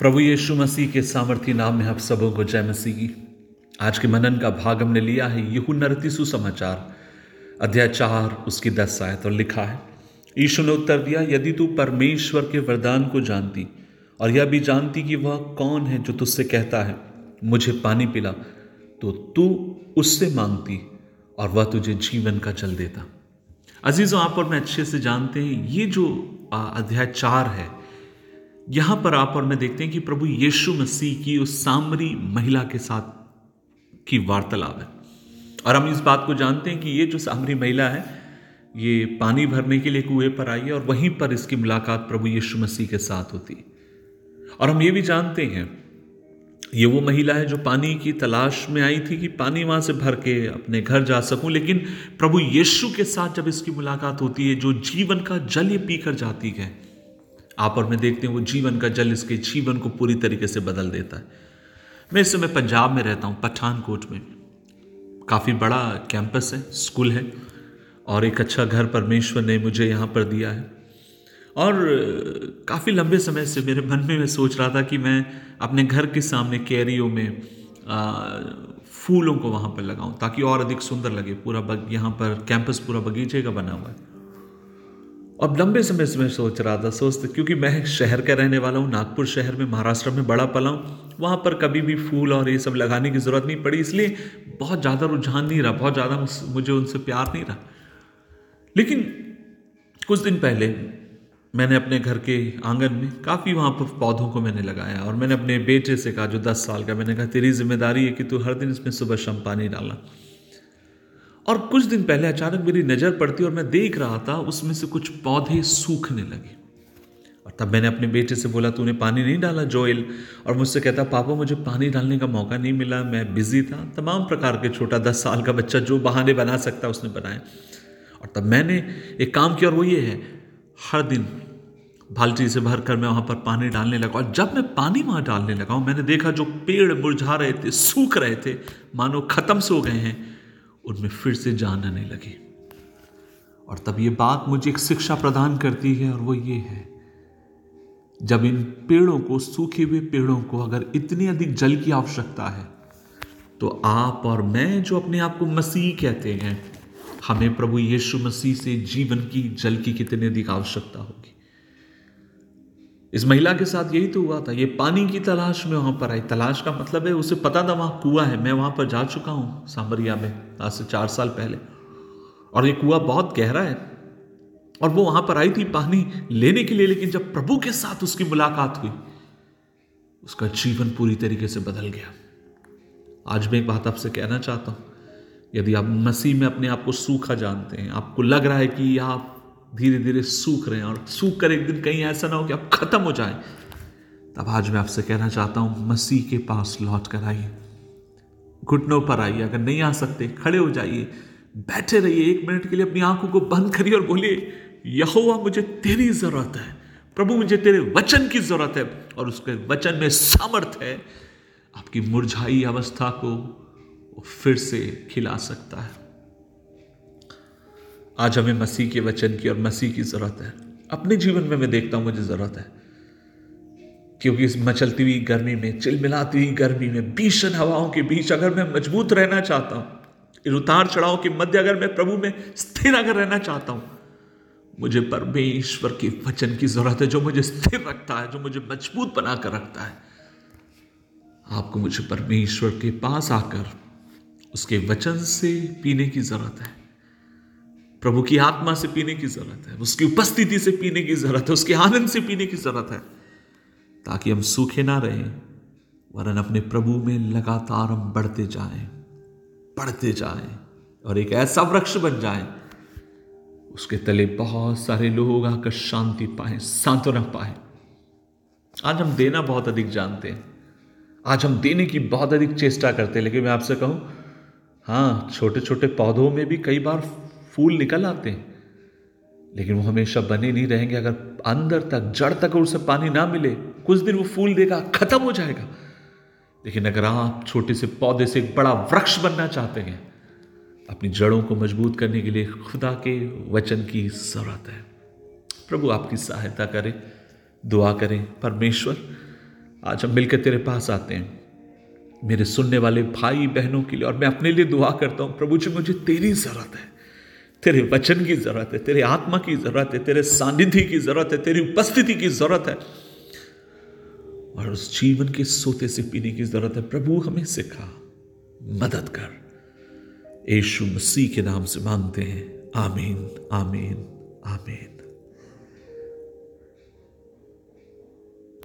प्रभु यीशु मसीह के सामर्थ्य नाम में आप सबों को जय मसीह। की आज के मनन का भाग हमने लिया है यहू नरती सुसमाचार, अध्याय चार, उसकी दस आयत और लिखा है, यीशु ने उत्तर दिया, यदि तू परमेश्वर के वरदान को जानती और यह भी जानती कि वह कौन है जो तुझसे कहता है, मुझे पानी पिला तो तू उससे मांगती और वह तुझे जीवन का जल देता। अजीजों, आप और मैं अच्छे से जानते हैं, ये जो अध्याय चार है यहाँ पर आप और मैं देखते हैं कि प्रभु यीशु मसीह की उस सामरी महिला के साथ की वार्तालाप है। और हम इस बात को जानते हैं कि ये जो सामरी महिला है, ये पानी भरने के लिए कुएँ पर आई है और वहीं पर इसकी मुलाकात प्रभु यीशु मसीह के साथ होती और हम ये भी जानते हैं, ये वो महिला है जो पानी की तलाश में आई थी कि पानी वहाँ से भर के अपने घर जा सकूँ, लेकिन प्रभु यीशु के साथ जब इसकी मुलाकात होती है, जो जीवन का जल ये पीकर जाती है आप और मैं देखते हैं वो जीवन का जल इसके जीवन को पूरी तरीके से बदल देता है। मैं इस समय पंजाब में रहता हूँ पठानकोट में। काफ़ी बड़ा कैंपस है स्कूल है और एक अच्छा घर परमेश्वर ने मुझे यहाँ पर दिया है। और काफ़ी लंबे समय से मेरे मन में मैं सोच रहा था कि मैं अपने घर के सामने कैरियों में आ, फूलों को वहाँ पर लगाऊँ ताकि और अधिक सुंदर लगे पूरा यहाँ पर कैंपस पूरा बगीचे का बना हुआ है। अब लंबे समय से मैं सोच रहा था, सोचते, क्योंकि मैं शहर का रहने वाला हूँ, नागपुर शहर में, महाराष्ट्र में बड़ा पला हूँ, वहाँ पर कभी भी फूल और ये सब लगाने की ज़रूरत नहीं पड़ी, इसलिए बहुत ज़्यादा रुझान नहीं रहा, बहुत ज़्यादा मुझे उनसे प्यार नहीं रहा। लेकिन कुछ दिन पहले मैंने अपने घर के आँगन में काफ़ी वहाँ पर पौधों को मैंने लगाया और मैंने अपने बेटे से कहा, जो दस साल का, मैंने कहा, तेरी ज़िम्मेदारी है कि तू हर दिन इसमें सुबह शाम पानी डालना। और कुछ दिन पहले अचानक मेरी नज़र पड़ती और मैं देख रहा था, उसमें से कुछ पौधे सूखने लगे। और तब मैंने अपने बेटे से बोला, तूने पानी नहीं डाला, जोएल। और मुझसे कहता, पापा, मुझे पानी डालने का मौका नहीं मिला, मैं बिज़ी था। तमाम प्रकार के छोटा दस साल का बच्चा जो बहाने बना सकता, उसने बनाए और तब मैंने एक काम किया, और वो ये है, हर दिन बाल्टी से भर कर मैं वहाँ पर पानी डालने लगा। और जब मैं पानी वहाँ डालने लगा, मैंने देखा जो पेड़ मुरझा रहे थे, सूख रहे थे, मानो खत्म से हो गए हैं। उनमें फिर से जान आने लगी। और तब ये बात मुझे एक शिक्षा प्रदान करती है और वो ये है, जब इन पेड़ों को, सूखे हुए पेड़ों को अगर इतनी अधिक जल की आवश्यकता है तो आप और मैं जो अपने आप को मसीह कहते हैं, हमें प्रभु यीशु मसीह से जीवन की, जल की कितनी अधिक आवश्यकता होगी। इस महिला के साथ यही तो हुआ था। ये पानी की तलाश में वहाँ पर आई। तलाश का मतलब है उसे पता था वहाँ कुआँ है। मैं वहाँ पर जा चुका हूँ सांबरिया में, आज से चार साल पहले। और ये कुआँ बहुत गहरा है। और वो वहाँ पर आई थी पानी लेने के लिए, लेकिन जब प्रभु के साथ उसकी मुलाकात हुई, उसका जीवन पूरी तरीके से बदल गया। आज मैं एक बात आपसे कहना चाहता हूँ। यदि आप मसीह में अपने आप को सूखा जानते हैं, आपको लग रहा है कि आप धीरे धीरे सूख रहे हैं और सूख कर एक दिन कहीं ऐसा ना हो कि आप खत्म हो जाए। तब आज मैं आपसे कहना चाहता हूँ, मसीह के पास लौट कर आइए। घुटनों पर आइए, अगर नहीं आ सकते, खड़े हो जाइए। बैठे रहिए, एक मिनट के लिए अपनी आँखों को बंद करिए और बोलिए, यहोवा, मुझे तेरी ज़रूरत है। प्रभु, मुझे तेरे वचन की ज़रूरत है और उसके वचन में सामर्थ है। आपकी मुरझाई अवस्था को फिर से खिला सकता है। आज हमें मसीह के वचन की और मसीह की ज़रूरत है। अपने जीवन में मैं देखता हूँ, मुझे ज़रूरत है। क्योंकि इस मचलती हुई गर्मी में, चिलमिलाती हुई गर्मी में, भीषण हवाओं के बीच अगर मैं मज़बूत रहना चाहता हूँ, इन उतार चढ़ाव के मध्य अगर मैं प्रभु में स्थिर अगर रहना चाहता हूँ, मुझे परमेश्वर के वचन की ज़रूरत है, जो मुझे स्थिर रखता है, जो मुझे मज़बूत बनाकर रखता है। आपको मुझे परमेश्वर के पास आकर उसके वचन से पीने की ज़रूरत है। प्रभु की आत्मा से पीने की ज़रूरत है, उसकी उपस्थिति से पीने की ज़रूरत है, उसके आनंद से पीने की ज़रूरत है, ताकि हम सूखे ना रहें, वरन अपने प्रभु में लगातार हम बढ़ते जाएँ बढ़ते जाएँ, और एक ऐसा वृक्ष बन जाएँ, उसके तले बहुत सारे लोग आकर शांति पाए, सांत्वना पाए। आज हम देना बहुत अधिक जानते हैं, आज हम देने की बहुत अधिक चेष्टा करते हैं, लेकिन मैं आपसे कहूँ हाँ छोटे छोटे पौधों में भी कई बार फूल निकल आते हैं। लेकिन वो हमेशा बने नहीं रहेंगे। अगर अंदर तक, जड़ तक उसे पानी ना मिले, कुछ दिन वो फूल देगा, खत्म हो जाएगा। लेकिन अगर आप छोटे से पौधे से एक बड़ा वृक्ष बनना चाहते हैं, अपनी जड़ों को मज़बूत करने के लिए खुदा के वचन की ज़रूरत है। प्रभु आपकी सहायता करें, दुआ करें। परमेश्वर, आज हम मिलकर तेरे पास आते हैं। मेरे सुनने वाले भाई बहनों के लिए और मैं अपने लिए दुआ करता हूँ। प्रभु जी, मुझे तेरी ज़रूरत है। तेरे वचन की ज़रूरत है, तेरे आत्मा की ज़रूरत है, तेरे सानिध्य की ज़रूरत है, तेरी उपस्थिति की ज़रूरत है। और उस जीवन के सोते से पीने की ज़रूरत है। प्रभु, हमें सिखा, मदद कर। यीशु मसीह के नाम से मांगते हैं, आमीन आमीन आमीन।